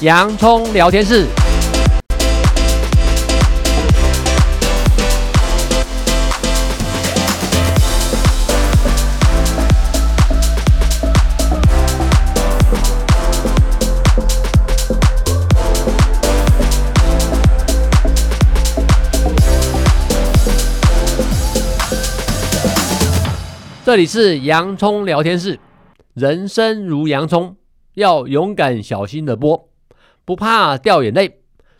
洋葱聊天室。这里是洋葱聊天室，人生如洋葱，要勇敢小心的剥，不怕掉眼泪，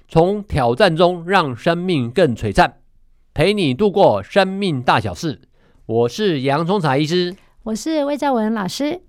从挑战中让生命更璀璨，陪你度过生命大小事。我是洋葱茶医师，我是魏兆文老师。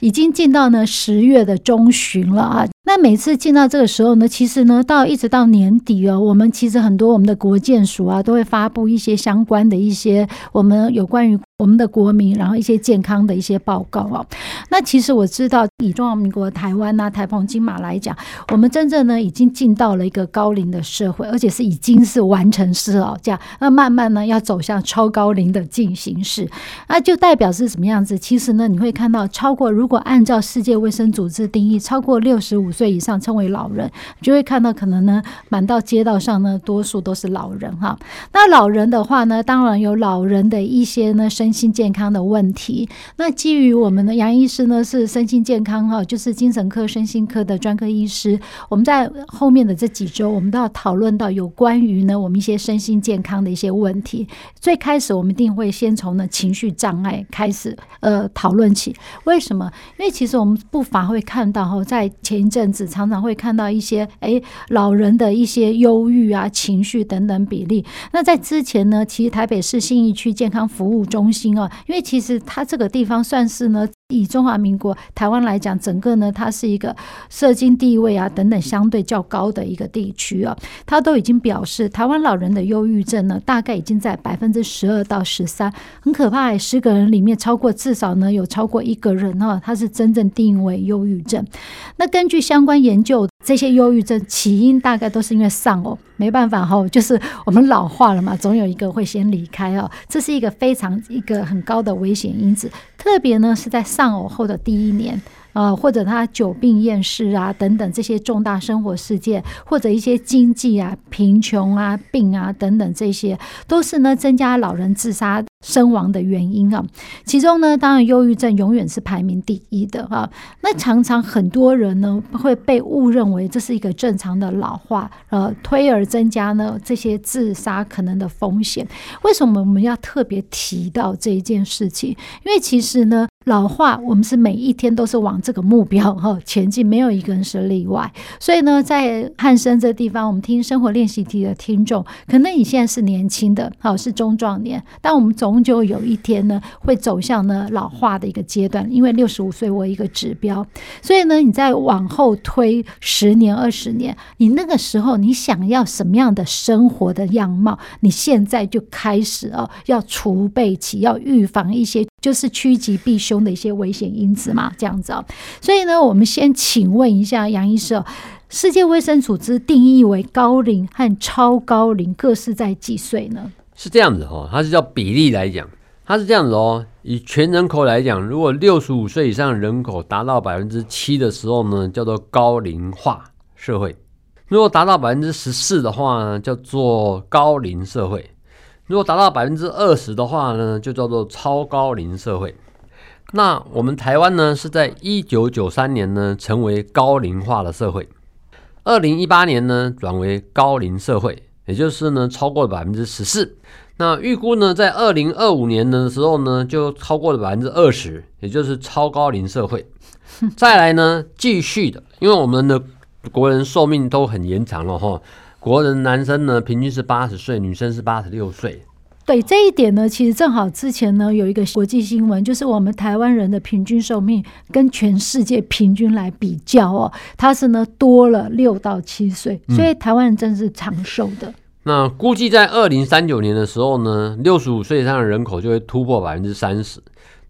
已经进到呢十月的中旬了啊。那每次进到这个时候呢，其实呢，到一直到年底哦，我们其实很多我们的国健署啊，都会发布一些相关的一些我们有关于我们的国民，然后一些健康的一些报告哦。那其实我知道，以中华民国台湾呐、啊、台澎金马来讲，我们真正呢已经进到了一个高龄的社会，而且是已经是完成式哦，这样那慢慢呢要走向超高龄的进行式，那就代表是什么样子？其实呢，你会看到超过，如果按照世界卫生组织定义，超过六十五岁以上称为老人，就会看到可能呢，满到街道上呢，多数都是老人哈。那老人的话呢，当然有老人的一些呢身身心健康的问题。那基于我们的杨医师呢是身心健康哈，就是精神科、身心科的专科医师。我们在后面的这几周，我们都要讨论到有关于呢我们一些身心健康的一些问题。最开始我们一定会先从呢情绪障碍开始呃讨论起。为什么？因为其实我们不乏会看到哈，在前一阵子常。常常会看到一些诶老人的一些忧郁啊、情绪等等比例。那在之前呢，其实台北市信义区健康服务中心啊，因为其实它这个地方算是呢。以中华民国台湾来讲，整个呢，它是一个社经地位啊等等相对较高的一个地区啊，它都已经表示，台湾老人的忧郁症呢，大概已经在百分之十二到十三，很可怕，十个人里面超过至少呢有超过一个人哈，他是真正定义为忧郁症。那根据相关研究，这些忧郁症起因大概都是因为丧偶，没办法哈，就是我们老化了嘛，总有一个会先离开哦，这是一个非常一个很高的危险因子，特别呢是在。丧偶后的第一年，呃，或者他久病厌世啊，等等这些重大生活事件，或者一些经济啊、贫穷啊、病啊等等，这些都是呢增加老人自杀身亡的原因啊。其中呢，当然忧郁症永远是排名第一的啊。那常常很多人呢会被误认为这是一个正常的老化，呃，推而增加呢这些自杀可能的风险。为什么我们要特别提到这一件事情？因为其实呢。老化，我们是每一天都是往这个目标哈前进，没有一个人是例外。所以呢，在汉声这地方，我们听生活练习题的听众，可能你现在是年轻的，好是中壮年，但我们终究有一天呢，会走向呢老化的一个阶段，因为六十五岁为一个指标。所以呢，你再往后推十年、二十年，你那个时候你想要什么样的生活的样貌，你现在就开始哦，要储备起，要预防一些。就是趋吉避凶的一些危险因子嘛，这样子哦。所以呢，我们先请问一下杨医师，世界卫生组织定义为高龄和超高龄各是在几岁呢？是这样子哦，它是叫比例来讲，它是这样子哦。以全人口来讲，如果六十五岁以上人口达到百分之七的时候呢，叫做高龄化社会；如果达到百分之十四的话呢，叫做高龄社会。如果达到百分之二十的话呢，就叫做超高龄社会。那我们台湾呢，是在一九九三年呢，成为高龄化的社会。二零一八年呢，转为高龄社会，也就是呢，超过了百分之十四。那预估呢，在二零二五年的时候呢，就超过了百分之二十，也就是超高龄社会。再来呢，继续的，因为我们的国人寿命都很延长了哈。国人男生呢，平均是八十岁，女生是八十六岁。对这一点呢，其实正好之前呢有一个国际新闻，就是我们台湾人的平均寿命跟全世界平均来比较哦，它是呢多了六到七岁，所以台湾人真是长寿的。嗯、那估计在二零三九年的时候呢，六十五岁以上的人口就会突破百分之三十，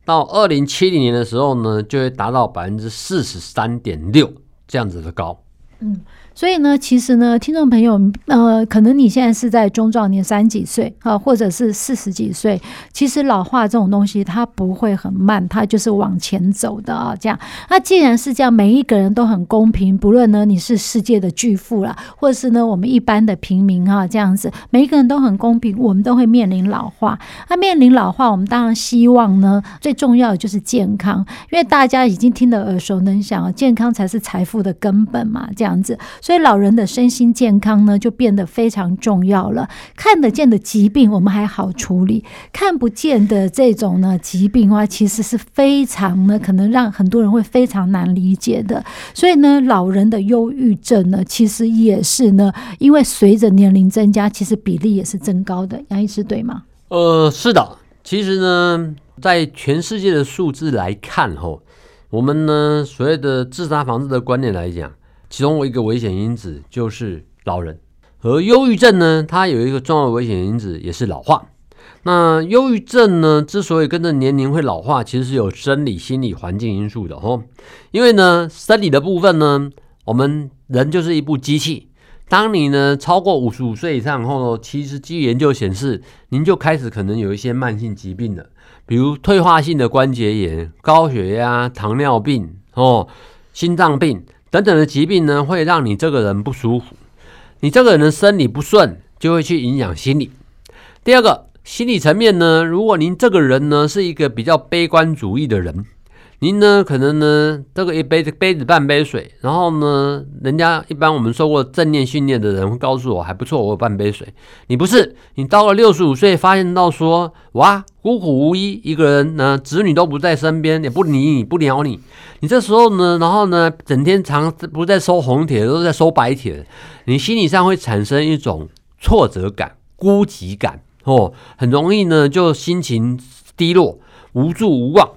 到二零七零年的时候呢，就会达到百分之四十三点六这样子的高。嗯。所以呢，其实呢，听众朋友，呃，可能你现在是在中壮年三几岁啊，或者是四十几岁，其实老化这种东西它不会很慢，它就是往前走的啊。这样，那既然是这样，每一个人都很公平，不论呢你是世界的巨富啦，或者是呢我们一般的平民啊，这样子，每一个人都很公平，我们都会面临老化。那面临老化，我们当然希望呢，最重要的就是健康，因为大家已经听得耳熟能详，健康才是财富的根本嘛，这样子。所以老人的身心健康呢，就变得非常重要了。看得见的疾病我们还好处理，看不见的这种呢疾病的话，其实是非常呢，可能让很多人会非常难理解的。所以呢，老人的忧郁症呢，其实也是呢，因为随着年龄增加，其实比例也是增高的。杨医师对吗？呃，是的。其实呢，在全世界的数字来看，吼，我们呢所谓的自杀防治的观念来讲。其中一个危险因子就是老人，而忧郁症呢，它有一个重要危险因子也是老化。那忧郁症呢，之所以跟着年龄会老化，其实是有生理、心理、环境因素的哦。因为呢，生理的部分呢，我们人就是一部机器。当你呢超过五十五岁以上后，其实基于研究显示，您就开始可能有一些慢性疾病了，比如退化性的关节炎、高血压、糖尿病哦、心脏病。等等的疾病呢，会让你这个人不舒服。你这个人的生理不顺，就会去影响心理。第二个，心理层面呢，如果您这个人呢是一个比较悲观主义的人。您呢，可能呢，这个一杯子杯子半杯水，然后呢，人家一般我们受过正念训练的人会告诉我还不错，我有半杯水。你不是，你到了六十五岁，发现到说，哇，孤苦无依，一个人呢，子女都不在身边，也不理你，不鸟你。你这时候呢，然后呢，整天常不在收红帖，都在收白帖，你心理上会产生一种挫折感、孤寂感，哦，很容易呢，就心情低落、无助无望。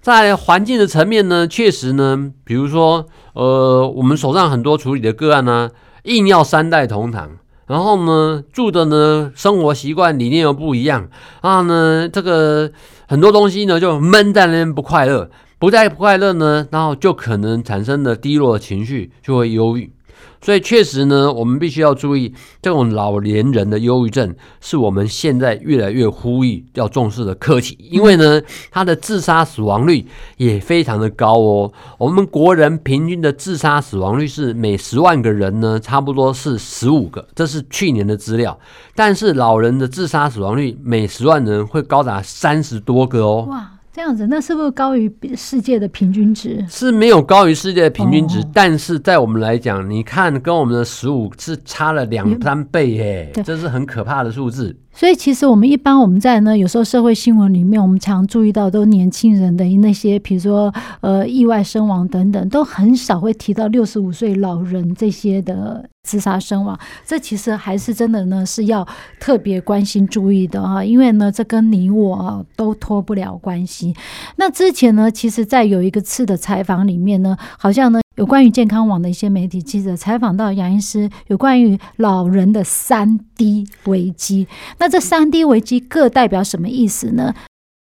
在环境的层面呢，确实呢，比如说，呃，我们手上很多处理的个案呢，硬要三代同堂，然后呢，住的呢，生活习惯理念又不一样，啊呢，这个很多东西呢就闷在那边不快乐，不再不快乐呢，然后就可能产生的低落情绪就会忧郁。所以确实呢，我们必须要注意，这种老年人的忧郁症是我们现在越来越呼吁要重视的课题。因为呢，他的自杀死亡率也非常的高哦。我们国人平均的自杀死亡率是每十万个人呢，差不多是十五个，这是去年的资料。但是老人的自杀死亡率每十万人会高达三十多个哦。哇。这样子，那是不是高于世界的平均值？是没有高于世界的平均值，哦、但是在我们来讲，你看跟我们的十五是差了两三倍耶，这是很可怕的数字。所以其实我们一般我们在呢，有时候社会新闻里面，我们常注意到都年轻人的那些，比如说呃意外身亡等等，都很少会提到六十五岁老人这些的自杀身亡。这其实还是真的呢，是要特别关心注意的啊，因为呢，这跟你我都脱不了关系。那之前呢，其实在有一个次的采访里面呢，好像呢。有关于健康网的一些媒体记者采访到杨医师，有关于老人的三低危机。那这三低危机各代表什么意思呢？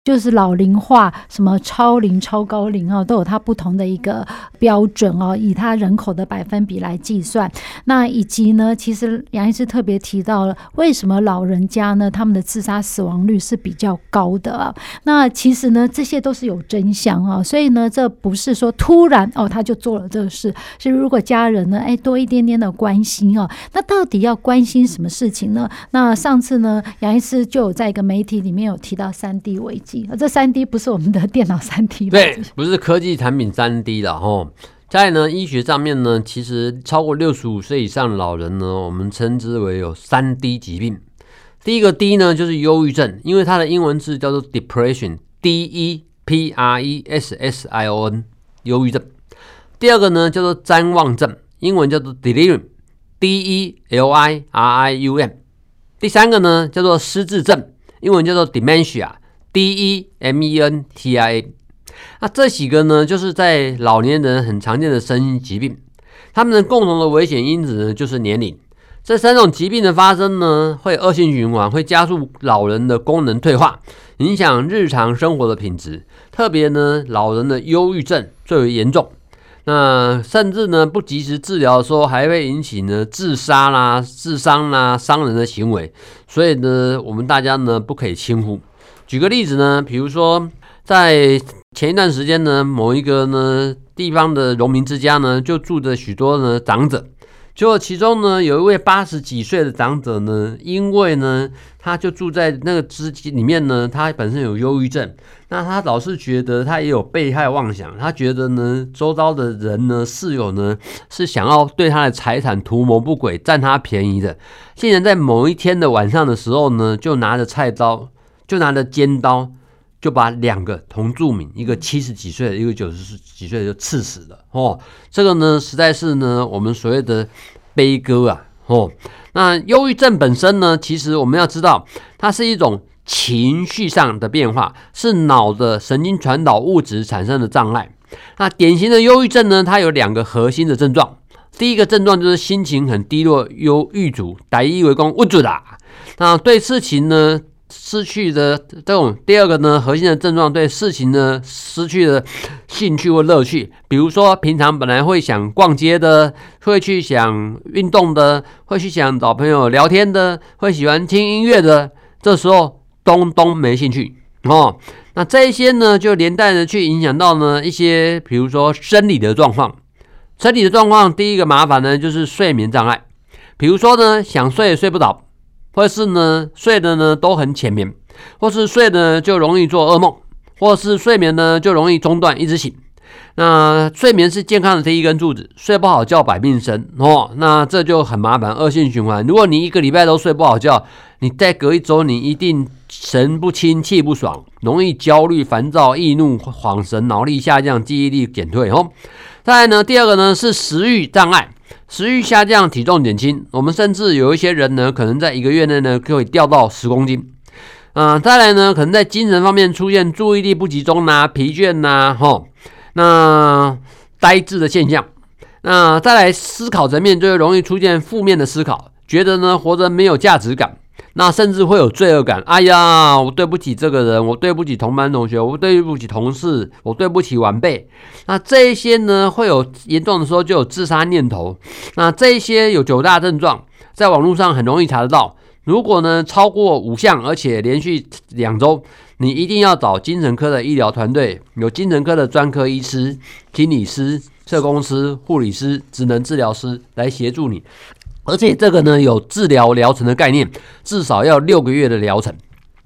就是老龄化，什么超龄、超高龄啊，都有它不同的一个标准哦，以它人口的百分比来计算。那以及呢，其实杨医师特别提到了，为什么老人家呢，他们的自杀死亡率是比较高的啊？那其实呢，这些都是有真相啊。所以呢，这不是说突然哦，他就做了这个事。是如果家人呢，哎，多一点点的关心啊，那到底要关心什么事情呢？那上次呢，杨医师就有在一个媒体里面有提到三 D 危机。这三 D 不是我们的电脑三 D 对，不是科技产品三 D 了哈。在呢医学上面呢，其实超过六十五岁以上的老人呢，我们称之为有三 D 疾病。第一个 D 呢就是忧郁症，因为它的英文字叫做 depression，D E P R E S S I O N，忧郁症。第二个呢叫做谵妄症，英文叫做 delirium，D E L I R I U M。第三个呢叫做失智症，英文叫做 dementia。D E M E N T I A，那这几个呢，就是在老年人很常见的身心疾病，他们的共同的危险因子呢，就是年龄。这三种疾病的发生呢，会恶性循环，会加速老人的功能退化，影响日常生活的品质。特别呢，老人的忧郁症最为严重。那甚至呢不及时治疗的时候，还会引起呢自杀啦、自伤啦、伤人的行为。所以呢，我们大家呢不可以轻忽。举个例子呢，比如说在前一段时间呢，某一个呢地方的农民之家呢，就住着许多呢长者。结果其中呢，有一位八十几岁的长者呢，因为呢，他就住在那个支里面呢，他本身有忧郁症，那他老是觉得他也有被害妄想，他觉得呢，周遭的人呢，室友呢，是想要对他的财产图谋不轨，占他便宜的。竟然在某一天的晚上的时候呢，就拿着菜刀，就拿着尖刀。就把两个同住民，一个七十几岁的，一个九十几岁的就刺死了哦。这个呢，实在是呢，我们所谓的悲歌啊哦。那忧郁症本身呢，其实我们要知道，它是一种情绪上的变化，是脑的神经传导物质产生的障碍。那典型的忧郁症呢，它有两个核心的症状。第一个症状就是心情很低落、忧郁主，台语为讲郁卒啦。那对事情呢，失去的这种第二个呢，核心的症状，对事情呢失去了兴趣或乐趣。比如说，平常本来会想逛街的，会去想运动的，会去想找朋友聊天的，会喜欢听音乐的，这时候东东没兴趣哦。那这一些呢，就连带着去影响到呢一些，比如说生理的状况。生理的状况，第一个麻烦呢就是睡眠障碍，比如说呢想睡也睡不着。或是呢睡的呢都很浅眠，或是睡的就容易做噩梦，或是睡眠呢就容易中断，一直醒。那睡眠是健康的第一根柱子，睡不好觉百病生哦。那这就很麻烦，恶性循环。如果你一个礼拜都睡不好觉，你再隔一周，你一定神不清气不爽，容易焦虑、烦躁、易怒、恍神、脑力下降、记忆力减退哦。再来呢，第二个呢是食欲障碍。食欲下降，体重减轻，我们甚至有一些人呢，可能在一个月内呢，可以掉到十公斤。嗯、再来呢，可能在精神方面出现注意力不集中呐、疲倦呐、啊，吼，那呆滞的现象。那再来思考层面，就会容易出现负面的思考，觉得呢活着没有价值感。那甚至会有罪恶感，哎呀，我对不起这个人，我对不起同班同学，我对不起同事，我对不起晚辈。那这一些呢，会有严重的时候就有自杀念头。那这一些有九大症状，在网络上很容易查得到。如果呢超过五项，而且连续两周，你一定要找精神科的医疗团队，有精神科的专科医师、心理师、社工师、护理师、职能治疗师来协助你。而且这个呢，有治疗疗程的概念，至少要六个月的疗程。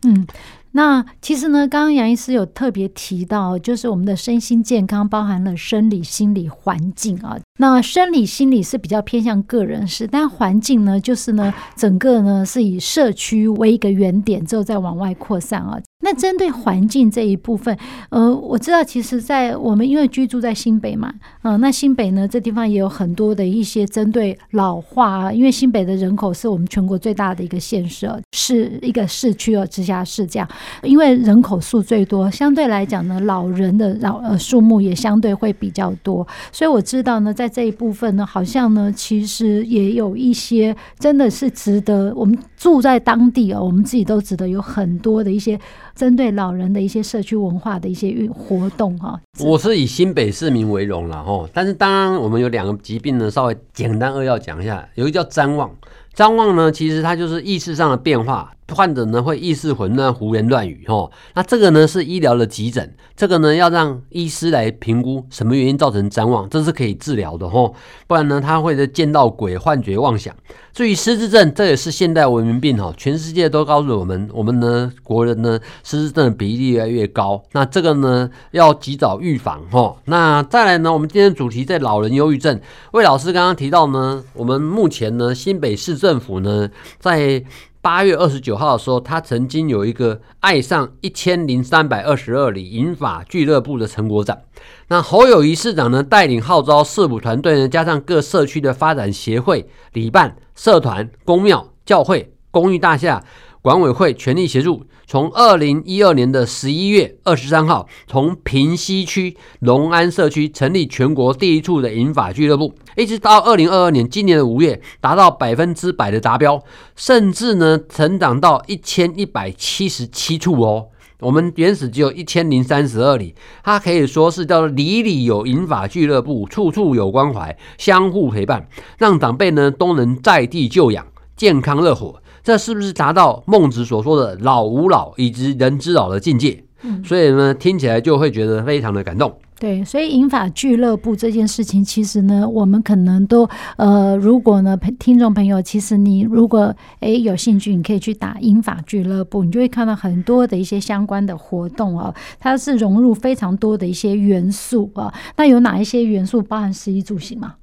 嗯。那其实呢，刚刚杨医师有特别提到，就是我们的身心健康包含了生理、心理、环境啊。那生理、心理是比较偏向个人式，但环境呢，就是呢，整个呢是以社区为一个原点，之后再往外扩散啊。那针对环境这一部分，呃，我知道其实，在我们因为居住在新北嘛，嗯、那新北呢这地方也有很多的一些针对老化，因为新北的人口是我们全国最大的一个县市，是一个市区哦，直辖市这样。因为人口数最多，相对来讲呢，老人的老呃数目也相对会比较多，所以我知道呢，在这一部分呢，好像呢，其实也有一些真的是值得我们住在当地哦，我们自己都值得有很多的一些针对老人的一些社区文化的一些运活动哈。我是以新北市民为荣了哈，但是当然我们有两个疾病呢，稍微简单扼要讲一下，有一个叫瞻望。张望呢，其实它就是意识上的变化。患者呢会意识混乱、胡言乱语，吼，那这个呢是医疗的急诊，这个呢要让医师来评估什么原因造成譫妄，这是可以治疗的，吼，不然呢他会见到鬼、幻觉、妄想。至于失智症，这也是现代文明病，哈，全世界都告诉我们，我们呢国人呢失智症的比例越来越高，那这个呢要及早预防，吼。那再来呢，我们今天主题在老人忧郁症，魏老师刚刚提到呢，我们目前呢新北市政府呢在。八月二十九号的时候，他曾经有一个爱上一千零三百二十二里银发俱乐部的成果展。那侯友谊市长呢，带领号召市府团队呢，加上各社区的发展协会、里办、社团、公庙、教会、公寓大厦。管委会全力协助，从二零一二年的十一月二十三号，从平西区龙安社区成立全国第一处的银发俱乐部，一直到二零二二年今年的五月，达到百分之百的达标，甚至呢成长到一千一百七十七处哦。我们原始只有一千零三十二里，它可以说是叫做里里有银发俱乐部，处处有关怀，相互陪伴，让长辈呢都能在地就养，健康乐活。这是不是达到孟子所说的“老吾老以及人之老”的境界？嗯，所以呢，听起来就会觉得非常的感动。对，所以银法俱乐部这件事情，其实呢，我们可能都呃，如果呢，听众朋友，其实你如果诶有兴趣，你可以去打银法俱乐部，你就会看到很多的一些相关的活动啊，它是融入非常多的一些元素啊。那有哪一些元素包含十一住行吗？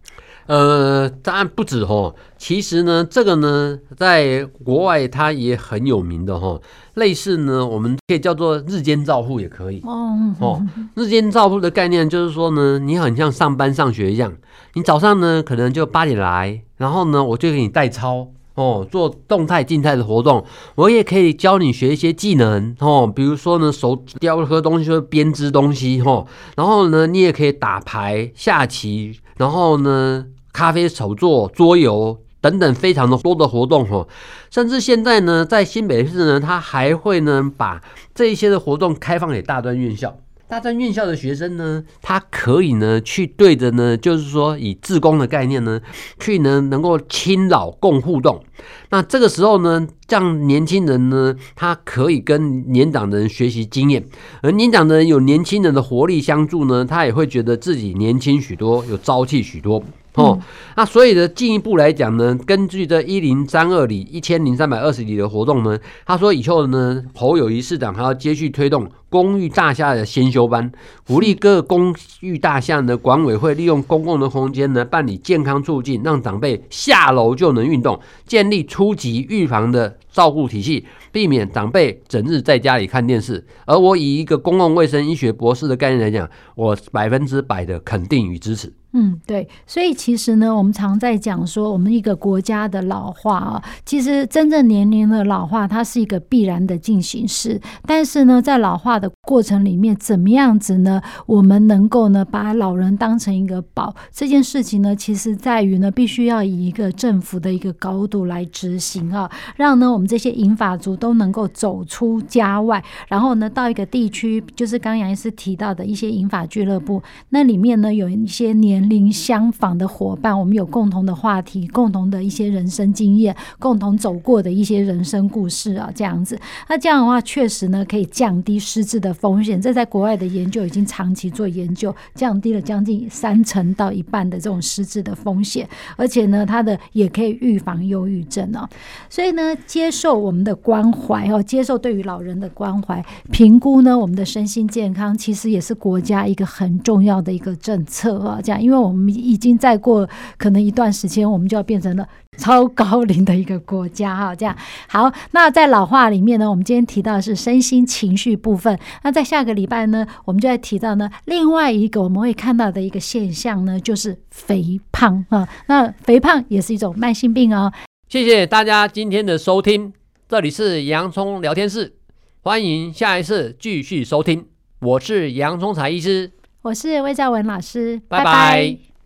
呃，当然不止哦。其实呢，这个呢，在国外它也很有名的哈。类似呢，我们可以叫做日间照护也可以哦。哦，日间照护的概念就是说呢，你很像上班上学一样，你早上呢可能就八点来，然后呢我就给你代操哦，做动态、静态的活动。我也可以教你学一些技能哦，比如说呢手雕刻东西，就编织东西哈。然后呢，你也可以打牌、下棋，然后呢。咖啡手作、桌游等等，非常的多的活动哈，甚至现在呢，在新北市呢，他还会呢把这一些的活动开放给大专院校。大专院校的学生呢，他可以呢去对着呢，就是说以志工的概念呢，去呢能够亲老共互动。那这个时候呢，让年轻人呢，他可以跟年长的人学习经验，而年长的人有年轻人的活力相助呢，他也会觉得自己年轻许多，有朝气许多。哦，那所以呢，进一步来讲呢，根据这一零三二里一千零三百二十里的活动呢，他说以后呢，侯友谊市长还要接续推动公寓大厦的先修班，鼓励各公寓大厦的管委会利用公共的空间呢，办理健康促进，让长辈下楼就能运动，建立初级预防的照顾体系，避免长辈整日在家里看电视。而我以一个公共卫生医学博士的概念来讲，我百分之百的肯定与支持。嗯，对，所以其实呢，我们常在讲说，我们一个国家的老化啊，其实真正年龄的老化，它是一个必然的进行式。但是呢，在老化的过程里面，怎么样子呢？我们能够呢，把老人当成一个宝，这件事情呢，其实在于呢，必须要以一个政府的一个高度来执行啊，让呢我们这些银发族都能够走出家外，然后呢，到一个地区，就是刚杨医师提到的一些银发俱乐部，那里面呢，有一些年。年龄相仿的伙伴，我们有共同的话题，共同的一些人生经验，共同走过的一些人生故事啊，这样子。那这样的话，确实呢，可以降低失智的风险。这在国外的研究已经长期做研究，降低了将近三成到一半的这种失智的风险。而且呢，它的也可以预防忧郁症哦。所以呢，接受我们的关怀哦，接受对于老人的关怀，评估呢我们的身心健康，其实也是国家一个很重要的一个政策啊，这样。因为我们已经再过可能一段时间，我们就要变成了超高龄的一个国家哈。这样好，那在老化里面呢，我们今天提到的是身心情绪部分。那在下个礼拜呢，我们就会提到呢另外一个我们会看到的一个现象呢，就是肥胖啊。那肥胖也是一种慢性病哦。谢谢大家今天的收听，这里是洋葱聊天室，欢迎下一次继续收听。我是杨聪财医师。我是魏兆文老师，拜拜。拜拜。